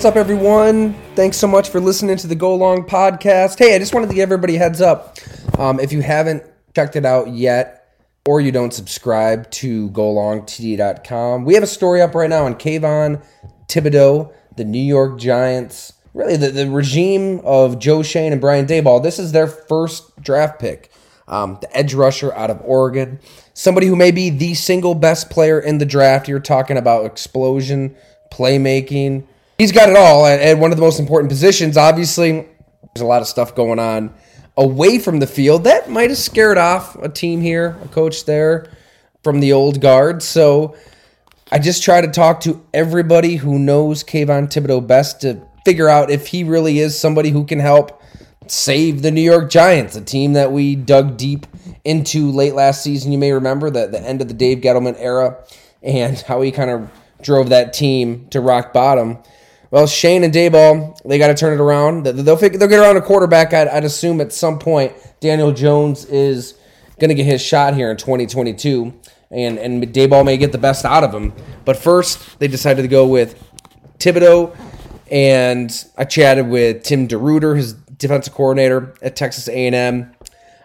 What's up, everyone? Thanks so much for listening to the Go Long podcast. Hey, I just wanted to give everybody heads up. Um, if you haven't checked it out yet, or you don't subscribe to golongtd.com, we have a story up right now on Kayvon Thibodeaux, the New York Giants, really the, the regime of Joe Schoen and Brian Daboll. This is their first draft pick, um, the edge rusher out of Oregon. Somebody who may be the single best player in the draft. You're talking about explosion, playmaking he's got it all at, at one of the most important positions. Obviously, there's a lot of stuff going on away from the field that might have scared off a team here, a coach there from the old guard. So I just try to talk to everybody who knows Kayvon Thibodeaux best to figure out if he really is somebody who can help save the New York Giants, a team that we dug deep into late last season. You may remember the, the end of the Dave Gettleman era and how he kind of drove that team to rock bottom. Well, Schoen and Daboll, they got to turn it around. They'll figure, they'll get around a quarterback. I'd, I'd assume at some point Daniel Jones is going to get his shot here in 2022, and and Daboll may get the best out of him. But first, they decided to go with Thibodeaux, and I chatted with Tim DeRuyter, his defensive coordinator at Texas A&M,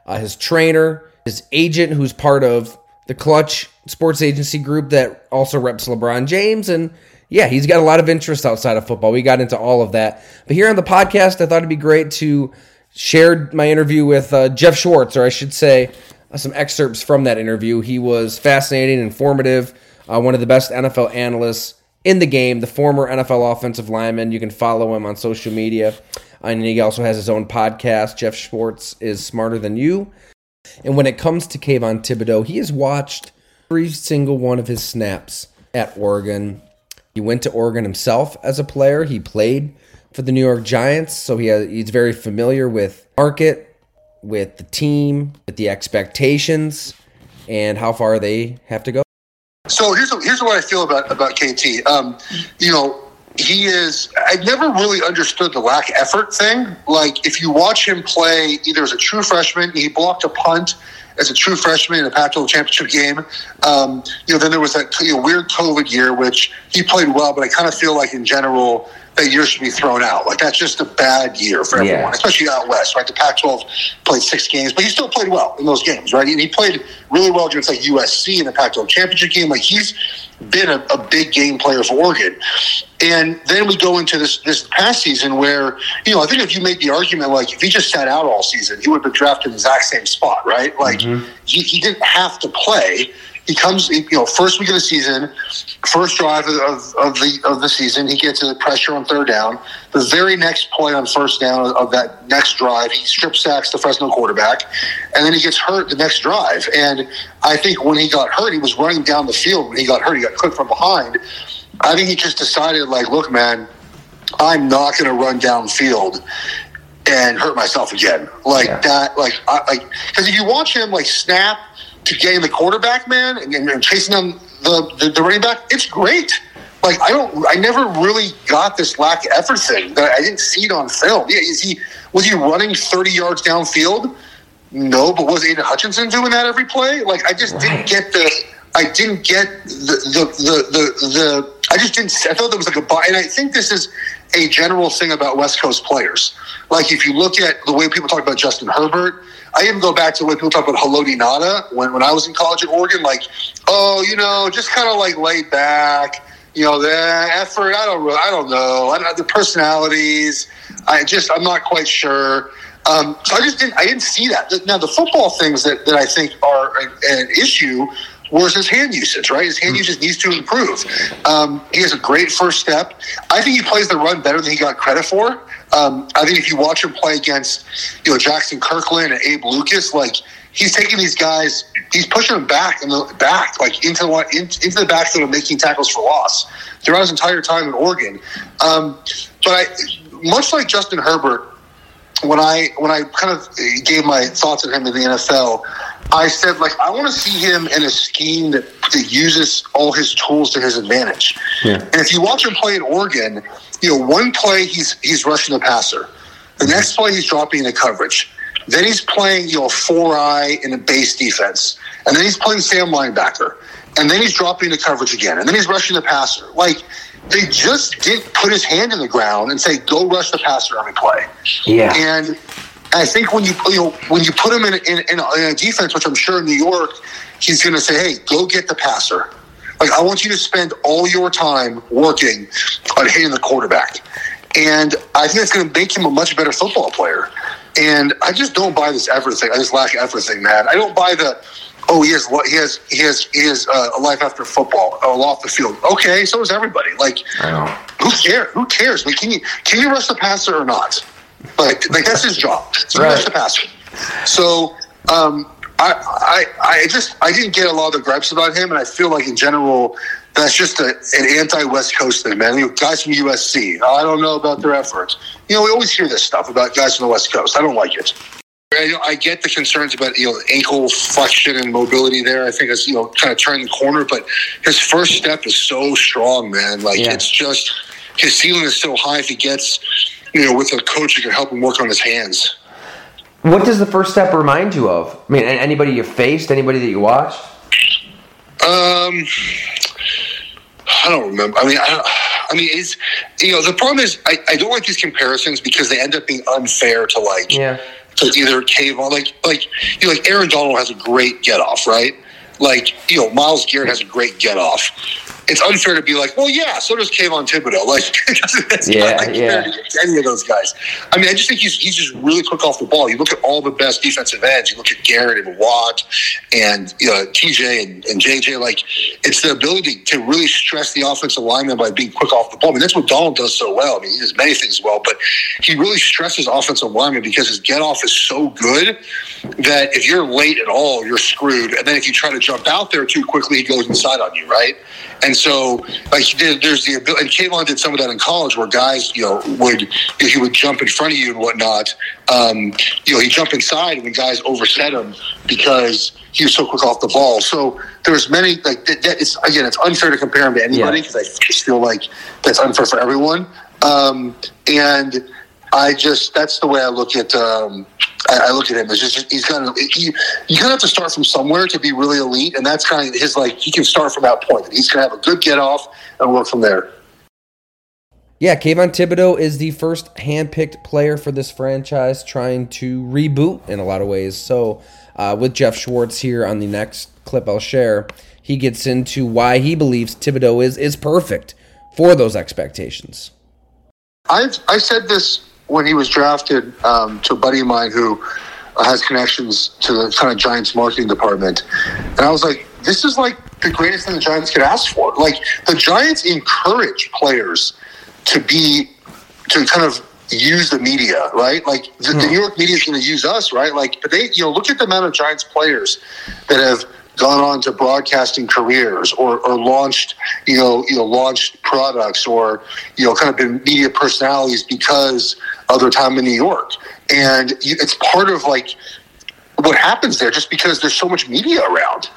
uh, his trainer, his agent, who's part of the Clutch Sports Agency group that also reps LeBron James, and yeah, he's got a lot of interest outside of football. We got into all of that. But here on the podcast, I thought it'd be great to share my interview with uh, Geoff Schwartz, or I should say, uh, some excerpts from that interview. He was fascinating, informative, uh, one of the best NFL analysts in the game, the former NFL offensive lineman. You can follow him on social media. And he also has his own podcast. Geoff Schwartz is smarter than you. And when it comes to Kayvon Thibodeaux, he has watched every single one of his snaps at Oregon he went to Oregon himself as a player. He played for the New York Giants, so he has, he's very familiar with market, with the team, with the expectations, and how far they have to go. So here's here's what I feel about about KT. Um, you know, he is. I never really understood the lack effort thing. Like if you watch him play, either as a true freshman, he blocked a punt as a true freshman in a Pac-12 championship game. Um, you know, then there was that you know, weird COVID year, which he played well, but I kind of feel like in general that year should be thrown out. Like that's just a bad year for everyone, yeah. especially out west, right? The Pac-12 played six games, but he still played well in those games, right? And he played really well against like USC in the Pac-12 championship game. Like he's been a, a, big game player for Oregon. And then we go into this this past season where, you know, I think if you make the argument like if he just sat out all season, he would have been drafted in the exact same spot, right? Like mm-hmm. he, he didn't have to play he comes, you know, first week of the season, first drive of, of, the of the season, he gets the pressure on third down. The very next play on first down of that next drive, he strip sacks the Fresno quarterback, and then he gets hurt the next drive. And I think when he got hurt, he was running down the field. When he got hurt, he got clipped from behind. I think he just decided, like, look, man, I'm not going to run downfield and hurt myself again like yeah. that. Like, I, like because if you watch him like snap to gain the quarterback, man, and, and chasing down the, the, the running back, it's great. Like I don't, I never really got this lack of effort thing. That I didn't see it on film. Yeah, is he was he running thirty yards downfield? No, but was Aidan Hutchinson doing that every play? Like I just right. didn't get the, I didn't get the the the the, the I just didn't. I thought there was like a, buy, and I think this is a general thing about West Coast players. Like if you look at the way people talk about Justin Herbert I even go back to the way people talk about Haloti Ngata when, when I was in college at Oregon, like, oh, you know, just kind of like laid back, you know, the effort. I don't, I don't know. I don't, the personalities. I just, I'm not quite sure. Um, so I just didn't, I didn't see that. Now the football things that, that I think are an issue was his hand usage, right? His hand hmm. usage needs to improve. Um, he has a great first step. I think he plays the run better than he got credit for. Um, I think if you watch him play against, you know, Jaxson Kirkland and Abe Lucas, like he's taking these guys, he's pushing them back in the back, like into the into the backfield and making tackles for loss throughout his entire time in Oregon. Um, but I, much like Justin Herbert, when I when I kind of gave my thoughts on him in the NFL, I said like I want to see him in a scheme that, that uses all his tools to his advantage. Yeah. And if you watch him play at Oregon, you know one play he's he's rushing the passer, the next play he's dropping the coverage, then he's playing you know four eye in a base defense, and then he's playing Sam linebacker, and then he's dropping the coverage again, and then he's rushing the passer. Like they just didn't put his hand in the ground and say, "Go rush the passer every play." Yeah, and I think when you you know when you put him in in, in, a, in a defense, which I'm sure in New York, he's going to say, "Hey, go get the passer." Like I want you to spend all your time working on hitting the quarterback, and I think it's going to make him a much better football player. And I just don't buy this effort thing. I just lack effort thing, man. I don't buy the oh, he has he has he has he has uh, a life after football, or off the field. Okay, so is everybody. Like, who cares? Who cares? Like, can you can you rush the passer or not? Like, like that's his job. To right. rush the passer. So, um, I, I I just I didn't get a lot of the gripes about him, and I feel like in general. That's just a, an anti-West Coast thing, man. You know, guys from USC, I don't know about their efforts. You know, we always hear this stuff about guys from the West Coast. I don't like it. I, I, get the concerns about you know ankle flexion and mobility there. I think it's you know kind of turning the corner, but his first step is so strong, man. Like yeah. it's just his ceiling is so high. If he gets you know with a coach who can help him work on his hands. What does the first step remind you of? I mean, anybody you faced, anybody that you watched? Um, I don't remember. I mean, I, I mean, it's you know the problem is I, I don't like these comparisons because they end up being unfair to like yeah to either Kayvon like like you know, like Aaron Donald has a great get off, right? Like you know, Myles Garrett has a great get off it's unfair to be like, well, yeah, so does Kayvon Thibodeaux. Like, it's yeah, not like yeah. any of those guys. I mean, I just think he's he's just really quick off the ball. You look at all the best defensive ends. You look at Garrett and Watt and you know, TJ and, and JJ. Like, it's the ability to really stress the offensive lineman by being quick off the ball. I mean, that's what Donald does so well. I mean, he does many things well, but he really stresses offensive lineman because his get off is so good that if you're late at all, you're screwed. And then if you try to jump out there too quickly, he goes inside on you, right? And so, like, there's the ability, and Kayvon did some of that in college where guys, you know, would, he would jump in front of you and whatnot. Um, you know, he jump inside when guys overset him because he was so quick off the ball. So there's many, like, that, that it's, again, it's unfair to compare him to anybody because yeah. I just feel like that's unfair for everyone. Um, and I just, that's the way I look at, um, I, I, look at him as just he's kind of he, you kind of have to start from somewhere to be really elite, and that's kind of his like he can start from that point. He's going to have a good get off and work from there. Yeah, Kayvon Thibodeaux is the first handpicked player for this franchise, trying to reboot in a lot of ways. So, uh, with Geoff Schwartz here on the next clip I'll share, he gets into why he believes Thibodeaux is is perfect for those expectations. I've I said this when he was drafted um, to a buddy of mine who has connections to the kind of Giants marketing department, and I was like, "This is like the greatest thing the Giants could ask for." Like the Giants encourage players to be to kind of use the media, right? Like the, the hmm. New York media is going to use us, right? Like, but they, you know, look at the amount of Giants players that have gone on to broadcasting careers or, or launched, you know, you know, launched products or, you know, kind of been media personalities because of their time in New York. And it's part of like what happens there just because there's so much media around.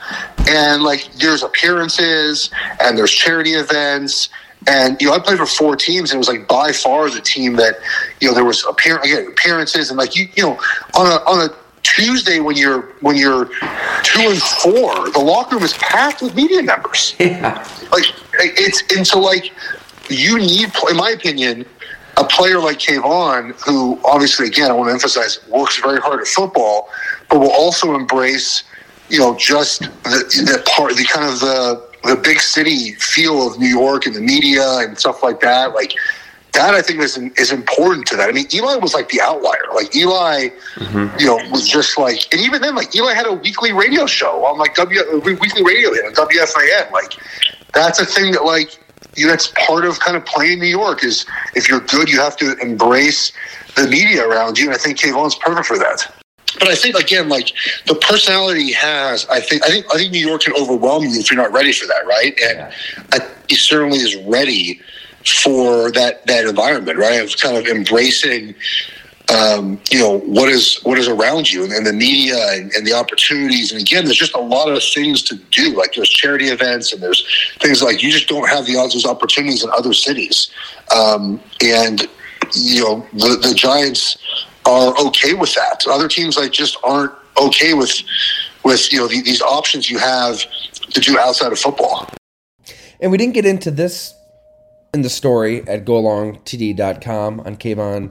And like there's appearances and there's charity events and you know, I played for four teams, and it was like by far the team that you know there was appear- again, appearances, and like you you know on a on a Tuesday when you're when you're two and four, the locker room is packed with media members. Yeah. Like it's and so like you need, in my opinion, a player like Kayvon, who obviously again I want to emphasize works very hard at football, but will also embrace you know just the, the part the kind of the the big city feel of New York and the media and stuff like that. Like that I think is is important to that. I mean, Eli was like the outlier. Like Eli, mm-hmm. you know, was just like, and even then, like Eli had a weekly radio show on like W weekly radio on WFAN. Like that's a thing that like you know, that's part of kind of playing New York. Is if you're good, you have to embrace the media around you, and I think Kayvon's perfect for that. But I think again, like the personality he has, I think I think I think New York can overwhelm you if you're not ready for that, right? And yeah. I, he certainly is ready for that that environment, right? Of kind of embracing um, you know what is what is around you and, and the media and, and, the opportunities. And again there's just a lot of things to do like there's charity events and there's things like you just don't have the odds those opportunities in other cities. Um, and you know the, the giants are okay with that. Other teams like just aren't okay with with you know the, these options you have to do outside of football. And we didn't get into this in the story at golongtd.com on Kayvon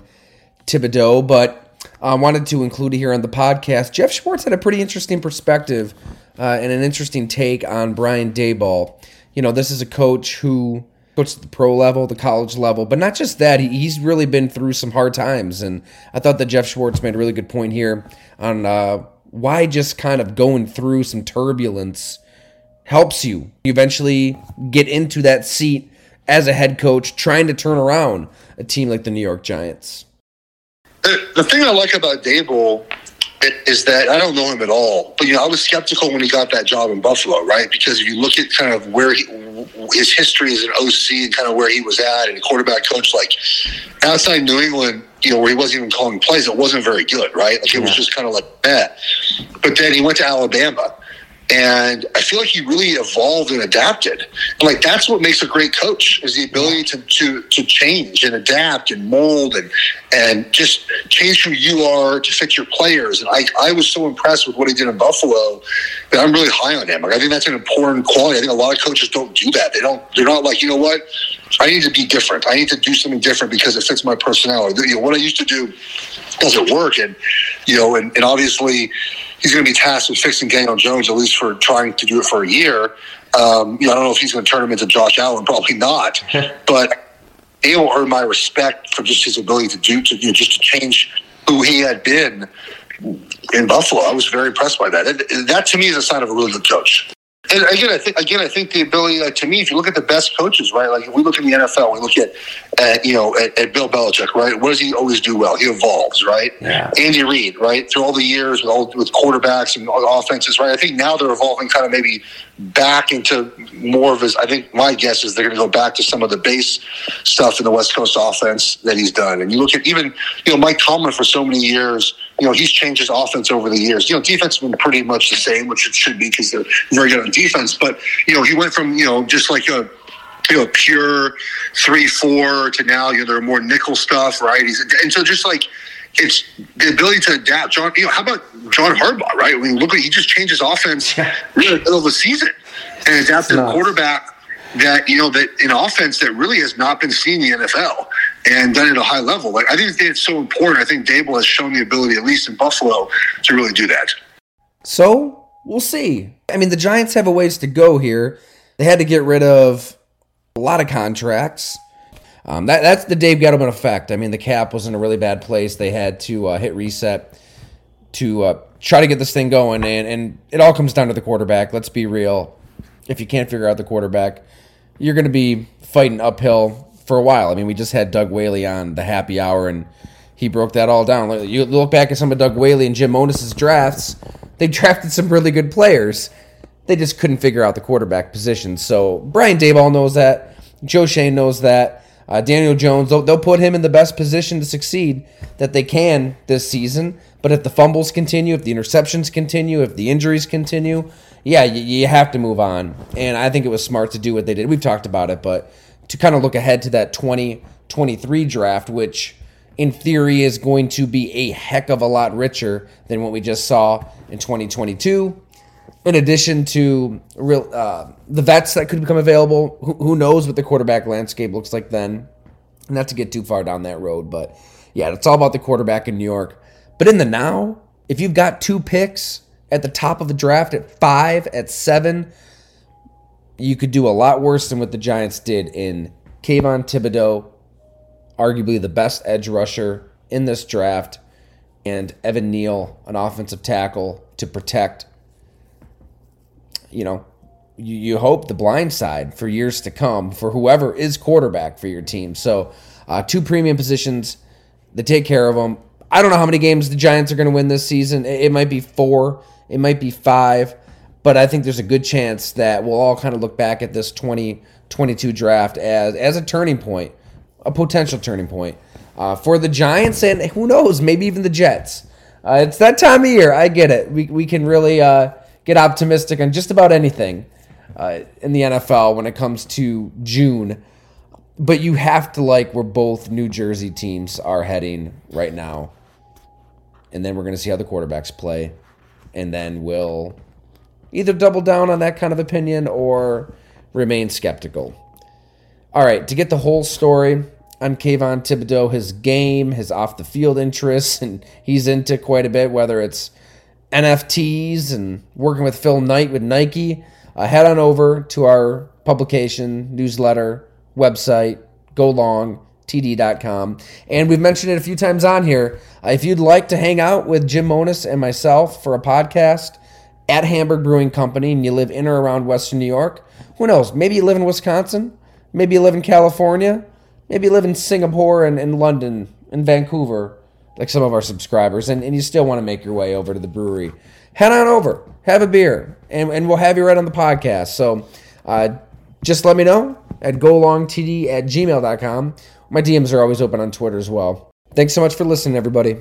Thibodeaux, but I wanted to include it here on the podcast. Geoff Schwartz had a pretty interesting perspective uh, and an interesting take on Brian Daboll. You know, this is a coach who coached the pro level, the college level, but not just that. He, he's really been through some hard times, and I thought that Geoff Schwartz made a really good point here on uh, why just kind of going through some turbulence helps. You eventually get into that seat as a head coach, trying to turn around a team like the New York Giants. The, the thing I like about Daboll is that I don't know him at all, but you know I was skeptical when he got that job in Buffalo, right? Because if you look at kind of where he, his history as an OC and kind of where he was at and a quarterback coach, like outside New England, you know where he wasn't even calling plays, it wasn't very good, right? Like it was just kind of like that. But then he went to Alabama and I feel like he really evolved and adapted. And like that's what makes a great coach is the ability to to to change and adapt and mold and and just change who you are to fit your players. And I I was so impressed with what he did in Buffalo that I'm really high on him. Like I think that's an important quality. I think a lot of coaches don't do that. They don't. They're not like you know what. I need to be different. I need to do something different because it fits my personality. You know, what I used to do doesn't work, and you know, and, and obviously he's going to be tasked with fixing Daniel Jones, at least for trying to do it for a year. Um, you know, I don't know if he's going to turn him into Josh Allen, probably not. but Dale earned my respect for just his ability to do, to you know, just to change who he had been in Buffalo. I was very impressed by that. That, that to me is a sign of a really good coach. And again, I think again, I think the ability, like, to me, if you look at the best coaches, right? Like if we look in the NFL, we look at, at you know, at, at, Bill Belichick, right? What does he always do well? He evolves, right? Yeah. Andy Reid, right? Through all the years with all with quarterbacks and offenses, right? I think now they're evolving kind of maybe back into more of his. I think my guess is they're going to go back to some of the base stuff in the West Coast offense that he's done. And you look at even you know Mike Tomlin for so many years you know, he's changed his offense over the years. You know, defense has been pretty much the same, which it should be because they're very good on defense. But, you know, he went from, you know, just like a, you know, pure three, four to now, you know, there are more nickel stuff, right? He's, and so just like, it's the ability to adapt. John, you know, how about John Harbaugh, right? I mean, look, at he just changed his offense really in the middle of the season and adapted a quarterback that, you know, that an offense that really has not been seen in the NFL and done at a high level. Like I think it's so important. I think Daboll has shown the ability, at least in Buffalo, to really do that. So we'll see. I mean, the Giants have a ways to go here. They had to get rid of a lot of contracts. Um, that, that's the Dave Gettleman effect. I mean, the cap was in a really bad place. They had to uh, hit reset to uh, try to get this thing going, and, and it all comes down to the quarterback. Let's be real. If you can't figure out the quarterback, you're going to be fighting uphill for a while. I mean, we just had Doug Whaley on the happy hour, and he broke that all down. You look back at some of Doug Whaley and Jim Monos's drafts; they drafted some really good players. They just couldn't figure out the quarterback position. So Brian Daboll knows that. Joe Schoen knows that. Uh, Daniel Jones, they'll, they'll put him in the best position to succeed that they can this season. But if the fumbles continue, if the interceptions continue, if the injuries continue, yeah, you, you have to move on. And I think it was smart to do what they did. We've talked about it, but to kind of look ahead to that 2023 draft, which in theory is going to be a heck of a lot richer than what we just saw in 2022. In addition to real uh, the vets that could become available, who, who knows what the quarterback landscape looks like then? Not to get too far down that road, but yeah, it's all about the quarterback in New York. But in the now, if you've got two picks at the top of the draft at five, at seven, you could do a lot worse than what the Giants did in Kayvon Thibodeaux, arguably the best edge rusher in this draft, and Evan Neal, an offensive tackle to protect, you know, you, you hope the blind side for years to come for whoever is quarterback for your team. So, uh, two premium positions, they take care of them. I don't know how many games the Giants are going to win this season. It, it might be four, it might be five, but I think there's a good chance that we'll all kind of look back at this 2022 draft as as a turning point, a potential turning point uh, for the Giants and who knows, maybe even the Jets. Uh, it's that time of year. I get it. We, we can really uh, get optimistic on just about anything uh, in the NFL when it comes to June. But you have to like where both New Jersey teams are heading right now. And then we're going to see how the quarterbacks play. And then we'll either double down on that kind of opinion or remain skeptical. All right, to get the whole story on Kayvon Thibodeaux, his game, his off the field interests, and he's into quite a bit, whether it's NFTs and working with Phil Knight with Nike. Uh, head on over to our publication, newsletter, website, golongtd.com. And we've mentioned it a few times on here. Uh, if you'd like to hang out with Jim Monos and myself for a podcast at Hamburg Brewing Company and you live in or around Western New York, who knows? Maybe you live in Wisconsin, maybe you live in California, maybe you live in Singapore and, and London and Vancouver, like some of our subscribers, and, and you still want to make your way over to the brewery. Head on over, have a beer, and, and we'll have you right on the podcast. So uh, just let me know at golongtd at gmail.com. My DMs are always open on Twitter as well. Thanks so much for listening, everybody.